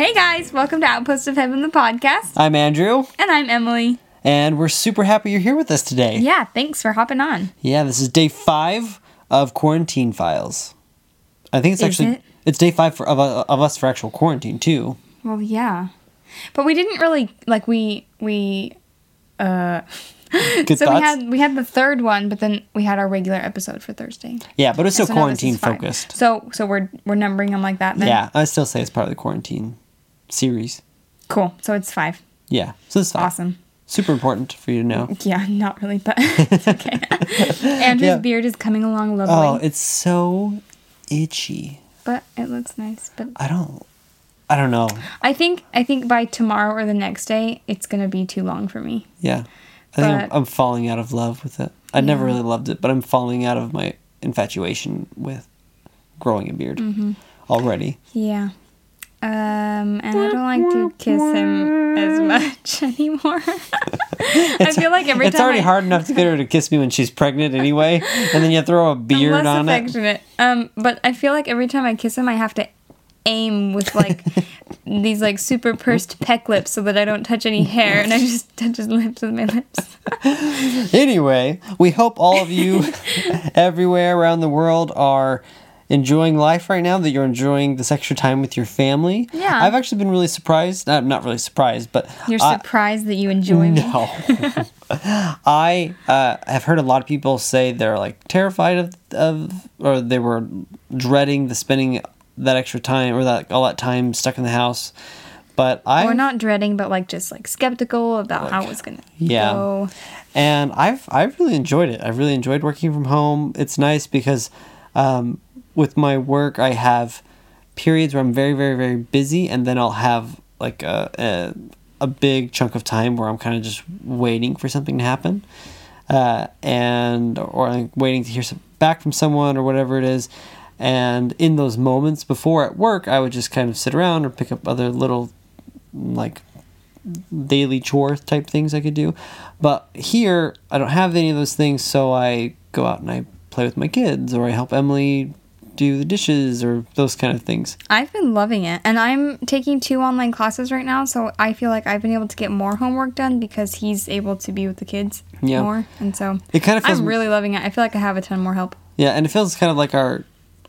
Hey guys, welcome to Outpost of Heaven, the podcast. I'm Andrew, And I'm Emily. and we're super happy you're here with us today. Yeah, thanks for hopping on. Yeah, this is day five of quarantine files. I think it's Is actually it? it's day five for, of, uh, of us for actual quarantine too. Well, yeah. But we didn't really like we we uh Good so thoughts. we had we had the third one, but then we had our regular episode for Thursday. yeah, but it's still So quarantine focused. So so we're we're numbering them like that then. Yeah, I still say it's part of the quarantine series. Cool. So it's five. Yeah, so it's five. Awesome. Super important for you to know. Yeah, not really, but it's okay. Andrew's Yeah. beard is coming along lovely, Oh, it's so itchy. but it looks nice. But I don't. I don't know. I think I think by tomorrow or the next day, it's gonna be too long for me. Yeah, I think I'm, But- I'm falling out of love with it. I never really loved it, but I'm falling out of my infatuation with growing a beard Mm-hmm. already. Yeah. Um, and I don't like to kiss him as much anymore. I feel like every it's time it's already I, hard enough to get her to kiss me when she's pregnant anyway, and then you throw a beard on it. Um, but I feel like every time I kiss him, I have to aim with like these like super pursed peck lips so that I don't touch any hair, and I just touch his lips with my lips. Anyway, we hope all of you everywhere around the world are enjoying life right now, that you're enjoying this extra time with your family. Yeah. I've actually been really surprised. I'm not really surprised, but You're I- surprised that you enjoy me. No. I uh, have heard a lot of people say they're like terrified of, of, or they were dreading the spending that extra time or that all that time stuck in the house. But I We're not dreading, but like just like skeptical about how it's gonna Yeah. go. and I've I've really enjoyed it. I've really enjoyed working from home. It's nice because um, with my work, I have periods where I'm very very very busy, and then I'll have like a a, a big chunk of time where I'm kind of just waiting for something to happen, uh, and or like waiting to hear some, back from someone or whatever it is. And in those moments before at work, I would just kind of sit around or pick up other little like daily chore type things I could do. But here, I don't have any of those things, so I go out and I play with my kids, or I help Emily do the dishes, or those kind of things. I've been loving it, and I'm taking two online classes right now, so I feel like I've been able to get more homework done because he's able to be with the kids Yeah. more, and so It kind of feels I'm really loving it. I feel like I have a ton more help. yeah, and it feels kind of like our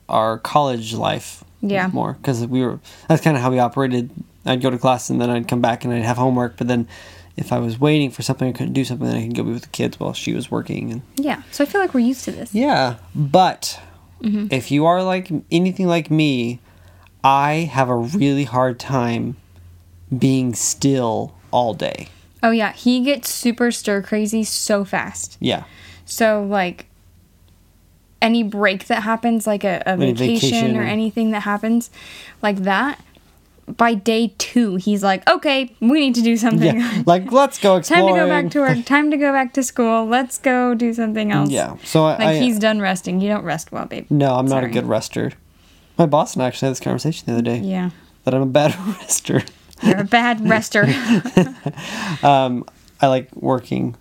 our college life. Yeah. more because we were that's kind of how we operated. I'd go to class and then I'd come back and I'd have homework, but then. If I was waiting for something, I couldn't do something, then I could go be with the kids while she was working, and Yeah, so I feel like we're used to this. Yeah, but Mm-hmm. if you are like anything like me, I have a really hard time being still all day. Oh yeah, he gets super stir crazy so fast. Yeah. So like any break that happens, like a, a vacation, vacation or- anything that happens like that, by day two, he's like, okay, we need to do something. Yeah. Like let's go Time to go back to work. Time to go back to school. Let's go do something else. Yeah. So I, Like I he's done resting. You don't rest well, babe. no, I'm not a good rester. My boss and I actually had this conversation the other day Yeah. that I'm a bad rester. You're a bad rester. Um, I like working.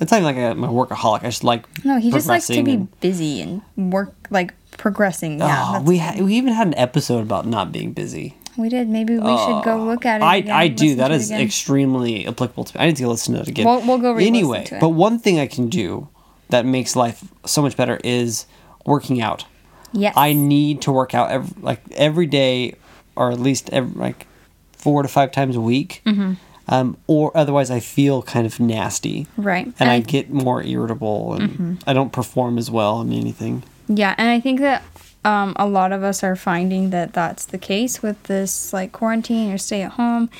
It's not even like I'm a workaholic. I just like no, he just likes to be and- busy and work like progressing. Yeah. Oh, we ha- we even had an episode about not being busy. We did. Maybe we should go look at it. I, again, I do. That is extremely applicable to me. I need to go listen to it again. We'll- we'll go Anyway, but one thing I can do that makes life so much better is working out. Yes. I need to work out every, like every day, or at least every, like four to five times a week. Mm-hmm. Um, or otherwise, I feel kind of nasty. Right. And, And I I- get more irritable, and Mm-hmm. I don't perform as well in anything. Yeah, and I think that um, a lot of us are finding that that's the case with this like quarantine or stay at home,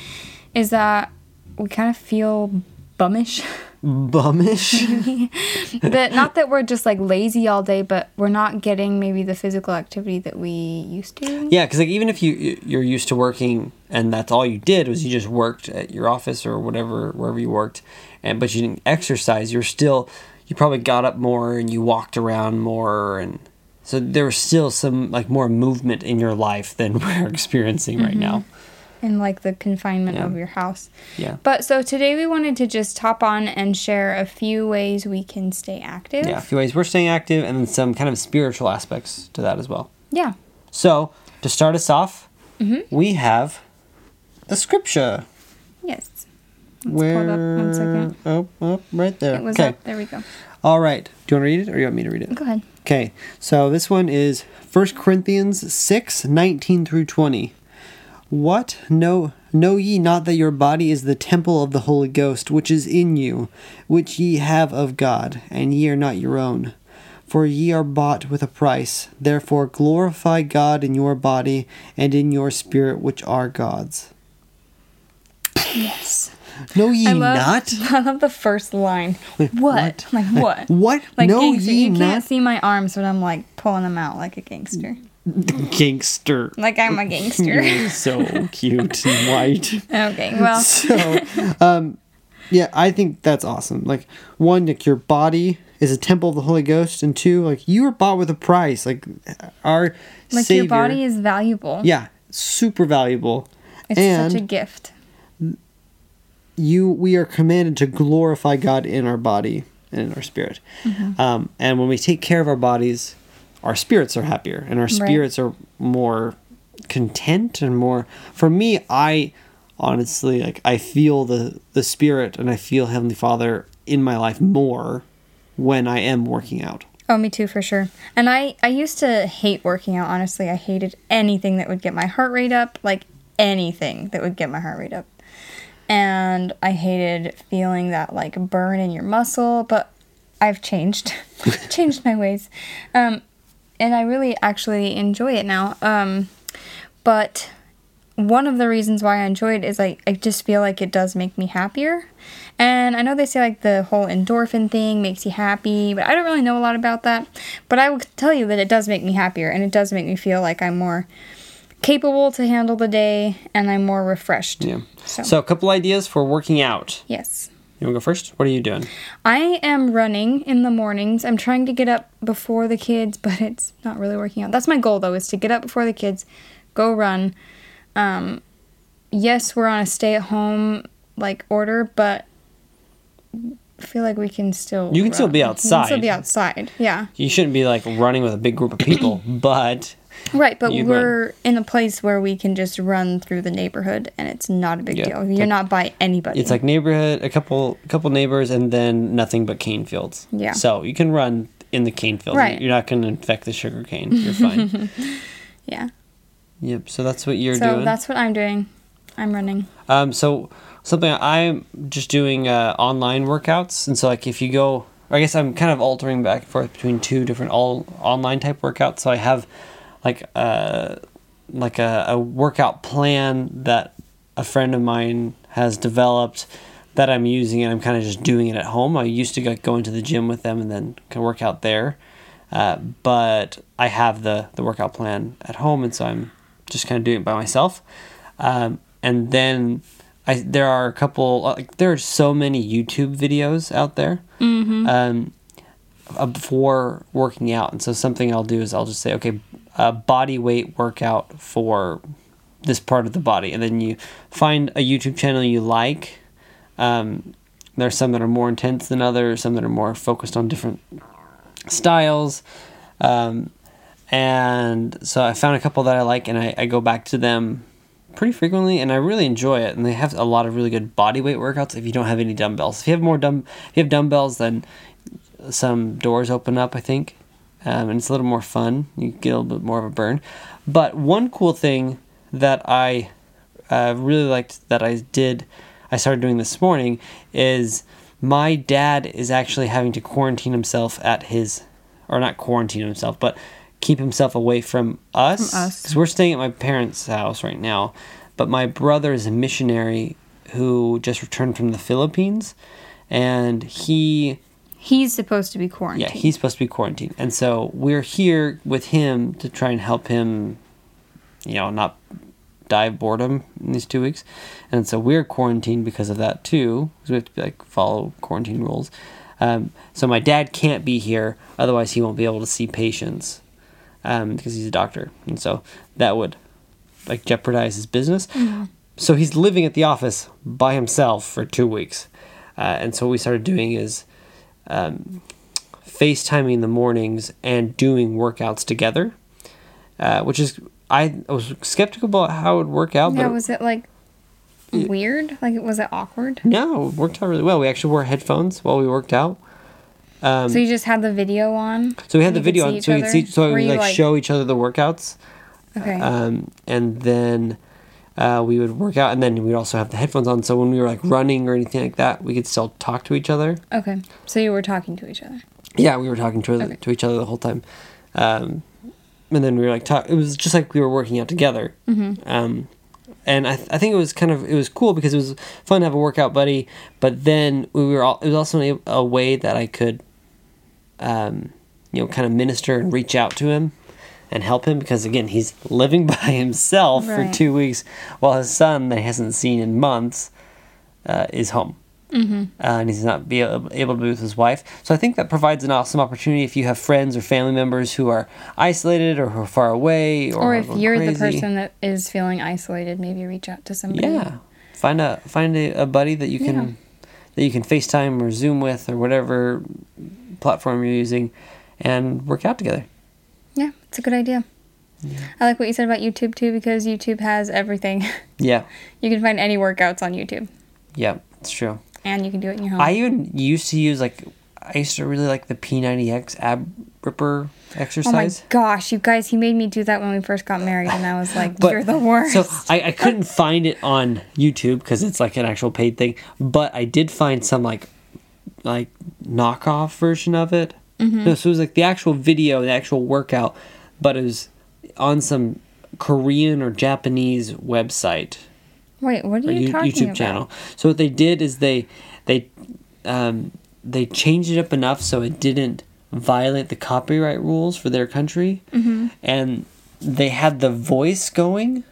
is that we kind of feel bummish. bummish. but not that we're just like lazy all day, but we're not getting maybe the physical activity that we used to. yeah, because like even if you you're used to working and that's all you did was you just worked at your office or whatever wherever you worked, and but you didn't exercise, you're still you probably got up more and you walked around more and so there was still some like more movement in your life than we're experiencing right now. Mm-hmm. in like the confinement Yeah. of your house. Yeah. But so today we wanted to just hop on and share a few ways we can stay active. Yeah, a few ways we're staying active and then some kind of spiritual aspects to that as well. Yeah. So, to start us off, mm-hmm. we have the scripture. Yes. Let's Where? pull it up one second. Oh, oh, right there. It was okay. up. There we go. All right. Do you want to read it or you want me to read it? Go ahead. Okay. So, this one is 1 Corinthians 6 19 through 20. What? Know, know ye not that your body is the temple of the Holy Ghost, which is in you, which ye have of God, and ye are not your own? For ye are bought with a price. Therefore glorify God in your body and in your spirit, which are God's. Yes. Know ye I love, not? I love the first line. Wait, what? Like what? What? Like know gangster. ye You not? can't see my arms, but I'm like pulling them out like a gangster. Gangster. Like I'm a gangster. So cute and white. okay. Well. so um yeah i think that's awesome like one like your body is a temple of the holy ghost and two like you were bought with a price like our Like savior your body is valuable. yeah super valuable It's and such a gift. You we are commanded to glorify god in our body and in our spirit Mm-hmm. um, and when we take care of our bodies our spirits are happier and our spirits are more content and more for me i honestly like i feel the the spirit and i feel heavenly father in my life more when i am working out Oh, me too, for sure. And I, I used to hate working out, honestly. I hated anything that would get my heart rate up, like anything that would get my heart rate up. And I hated feeling that, like, burn in your muscle, but I've changed, changed my ways. Um, and I really actually enjoy it now. Um, but one of the reasons why I enjoy it is like I just feel like it does make me happier. And I know they say like the whole endorphin thing makes you happy, but I don't really know a lot about that. But I will tell you that it does make me happier and it does make me feel like I'm more capable to handle the day and I'm more refreshed. yeah So, so a couple ideas for working out yes. you want to go first what are you doing I am running in the mornings. I'm trying to get up before the kids, but it's not really working out. That's my goal though, is to get up before the kids, go run. Um, yes, we're on a stay at home like order, but I feel like we can still You can still run. be We can still be outside. Yeah. you shouldn't be like running with a big group of people but Right, but we're in a place where we can just run through the neighborhood and it's not a big Yeah, deal. You're like- not by anybody. it's like neighborhood a couple couple neighbors and then nothing but cane fields Yeah. so you can run in the cane field Right. you're not going to infect the sugar cane you're fine yeah. yep so that's what you're so doing So that's what I'm doing. I'm running. Um, so something I'm just doing uh, online workouts, and so like if you go, I guess I'm kind of altering back and forth between two different all online type workouts. So I have like uh like a, a workout plan that a friend of mine has developed that I'm using, and I'm kind of just doing it at home. I used to go, into the gym with them and then can work out there, uh, but I have the the workout plan at home, and so I'm just kind of doing it by myself. Um, and then I there are a couple like there are so many YouTube videos out there um, uh, for working out, and so something I'll do is I'll just say okay, uh, body weight workout for this part of the body, and then you find a YouTube channel you like. Um, there's some that are more intense than others, some that are more focused on different styles. Um, and so I found a couple that I like, and I, I go back to them pretty frequently, and I really enjoy it. And they have a lot of really good body weight workouts. If you don't have any dumbbells, if you have more dumb, if you have dumbbells, then some doors open up. I think, um, and it's a little more fun. You get a little bit more of a burn. But one cool thing that I uh, really liked that I did, I started doing this morning, is my dad is actually having to quarantine himself at his, or not quarantine himself, but keep himself away from us. From us. Because we're staying at my parents' house right now. But my brother is a missionary who just returned from the Philippines. and he He's supposed to be quarantined. yeah he's supposed to be quarantined, and so we're here with him to try and help him, you know, not die of boredom in these two weeks, and so we're quarantined because of that too, because we have to like follow quarantine rules. Um, so my dad can't be here, otherwise he won't be able to see patients um, because he's a doctor, and so that would like jeopardize his business. So he's living at the office by himself for two weeks, uh, and so what we started doing is um, FaceTiming in the mornings and doing workouts together, uh, which is I was skeptical about how it would work out, yeah, but was it like weird? Like, was it awkward? no, it worked out really well. We actually wore headphones while we worked out. Um, so you just had the video on? so we had the video on, so we could see, so we you, like, show each other the workouts, Okay. um, and then uh, we would work out, and then we'd also have the headphones on. So when we were like running or anything like that, we could still talk to each other. okay. So you were talking to each other. Yeah, we were talking to Okay. to each other the whole time, um, and then we were like talk. It was just like we were working out together. Mm-hmm. Um, and I, th- I think it was kind of it was cool because it was fun to have a workout buddy. But then we were all, it was also a, a way that I could, um, you know, kind of minister and reach out to him and help him because again he's living by himself for two weeks while his son that he hasn't seen in months uh, is home Mm-hmm. uh, and he's not be able, able to be with his wife. So I think that provides an awesome opportunity if you have friends or family members who are isolated or who are far away, or, Or if you're the person that is feeling isolated, maybe reach out to somebody. Yeah, find a find a, a buddy that you can Yeah. that you can FaceTime or Zoom with or whatever platform you're using, and work out together. Yeah, it's a good idea. I like what you said about YouTube too because YouTube has everything. Yeah, you can find any workouts on YouTube yeah, it's true. and you can do it in your home. I even used to use like I used to really like the P90X ab ripper exercise. oh my gosh, you guys, he made me do that when we first got married and I was like, But- you're the worst. So I, I couldn't find it on YouTube because it's like an actual paid thing. But I did find some like like knockoff version of it. Mm-hmm. No, so it was like the actual video, the actual workout, but it was on some Korean or Japanese website Wait, what are you talking YouTube about? channel. So what they did is they they um, they changed it up enough so it didn't violate the copyright rules for their country, Mm-hmm. and they had the voice going,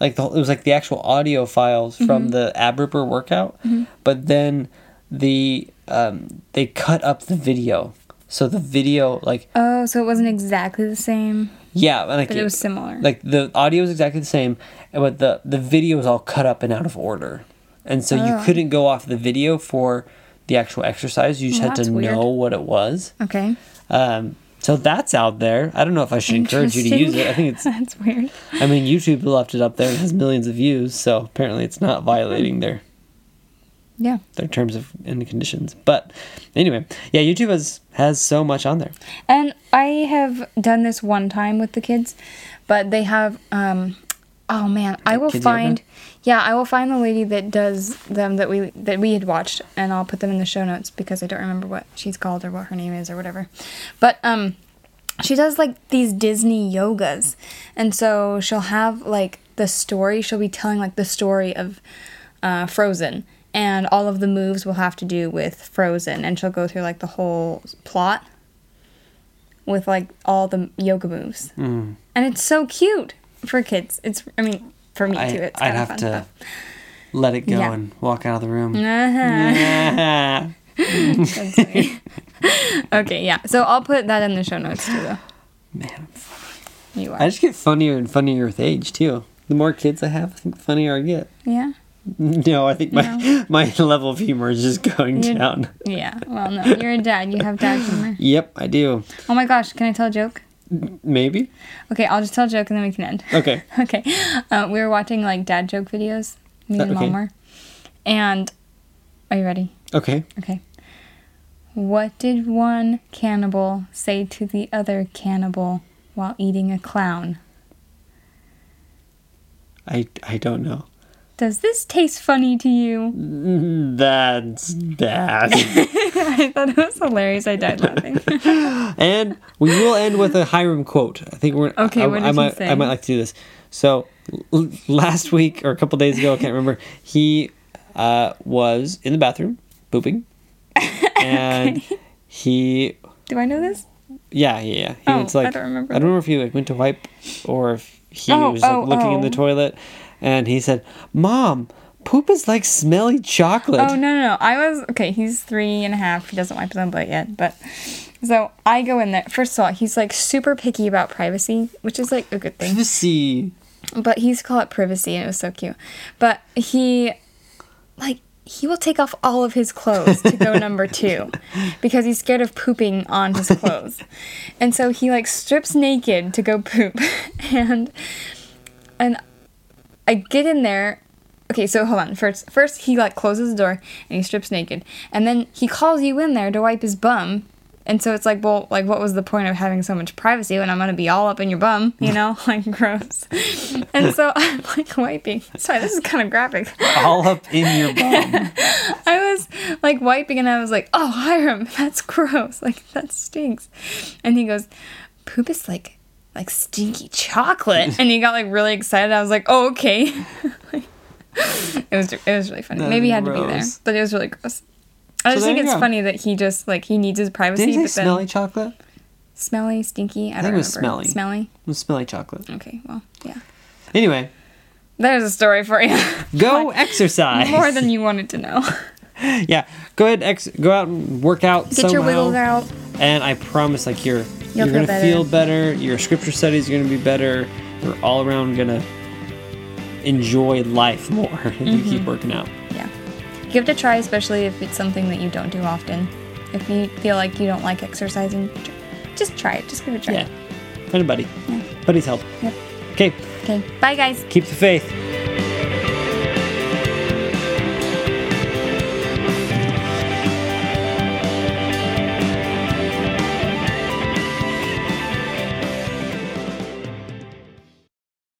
like the, it was like the actual audio files Mm-hmm. from the ab ripper workout, but then the um, they cut up the video. So the video, like Oh, so it wasn't exactly the same, yeah, like but it was similar. like the audio is exactly the same, but the the video is all cut up and out of order, and so you Oh. couldn't go off the video for the actual exercise. You just Well, had to weird. know what it was. okay. Um, so that's out there. I don't know if I should encourage you to use it. I think it's. That's weird. I mean, YouTube left it up there. and has millions of views, so apparently it's not violating their Yeah. their terms of and conditions. But anyway, yeah, YouTube has has so much on there. And I have done this one time with the kids, but they have um oh man, I will kids yoga? find yeah, I will find the lady that does them that we that we had watched and I'll put them in the show notes because I don't remember what she's called or what her name is or whatever. But um she does like these Disney yogas. And so she'll have like the story, she'll be telling like the story of uh, Frozen. And all of the moves will have to do with Frozen. And she'll go through like the whole plot with like all the yoga moves. Mm. And it's so cute for kids. It's, I mean, for me I, too. It's I'd have fun. to let it go Yeah. and walk out of the room. Uh-huh. Okay, yeah. So I'll put that in the show notes too, though. Man, You are. I just get funnier and funnier with age too. The more kids I have, I think the funnier I get. yeah. No, I think my my level of humor is just going You're- down. Yeah. Well, no, you're a dad. You have dad humor. Yep, I do. Oh my gosh, can I tell a joke? Maybe. Okay, I'll just tell a joke and then we can end. Okay. Okay. Uh, we were watching like dad joke videos. Me and Uh, okay. mom were. And are you ready? Okay. Okay. What did one cannibal say to the other cannibal while eating a clown? I I don't know. Does this taste funny to you? That's bad. I thought it was hilarious. I died laughing. and we will end with a Hiram quote. I think we're Okay, I, what did I he might say? I might like to do this. So l- last week or a couple days ago, I can't remember. He uh, was in the bathroom pooping, and he Do I know this? yeah yeah yeah he Oh, like I don't remember I don't remember if he like went to wipe or if he Oh, was like oh, looking in the oh. toilet and he said, "Mom, poop is like smelly chocolate." Oh no, no, no! I was okay. He's three and a half. He doesn't wipe his own butt yet, but so I go in there. First of all, he's like super picky about privacy, which is like a good thing. Privacy. But he's called it privacy, and it was so cute. But he, like, he will take off all of his clothes to go number two because he's scared of pooping on his clothes, and so he like strips naked to go poop, and and I get in there. Okay, so hold on. First, first he like closes the door and he strips naked, and then he calls you in there to wipe his bum. And so it's like, well, like, what was the point of having so much privacy when I'm gonna be all up in your bum, you know, like gross. And so I'm like wiping. Sorry, this is kind of graphic. All up in your bum. I was like wiping, and I was like, oh, Hiram, that's gross. Like that stinks. And he goes, poop is like like stinky chocolate. And he got like really excited. I was like, oh, okay. it was it was really funny. That's Maybe he had to be there, but it was really gross. I So just think it's go. funny that he just like he needs his privacy, Did he but say then smelly chocolate? smelly, stinky. I, think don't think it was remember. smelly. Smelly. It was smelly chocolate. Okay, well, yeah. Anyway, There's a story for you. go exercise. More than you wanted to know. yeah. Go ahead, ex- go out and work out. Get your somehow. wiggles out. And I promise, like you're You'll you're gonna feel better. Your scripture studies are gonna be better. You're all around gonna enjoy life more if you Mm-hmm. keep working out. Yeah. Give it a try, especially if it's something that you don't do often. If you feel like you don't like exercising, just try it. Just give it a try. Yeah. Find a buddy. Buddy's help. Yep. Okay. Okay. Bye, guys. Keep the faith.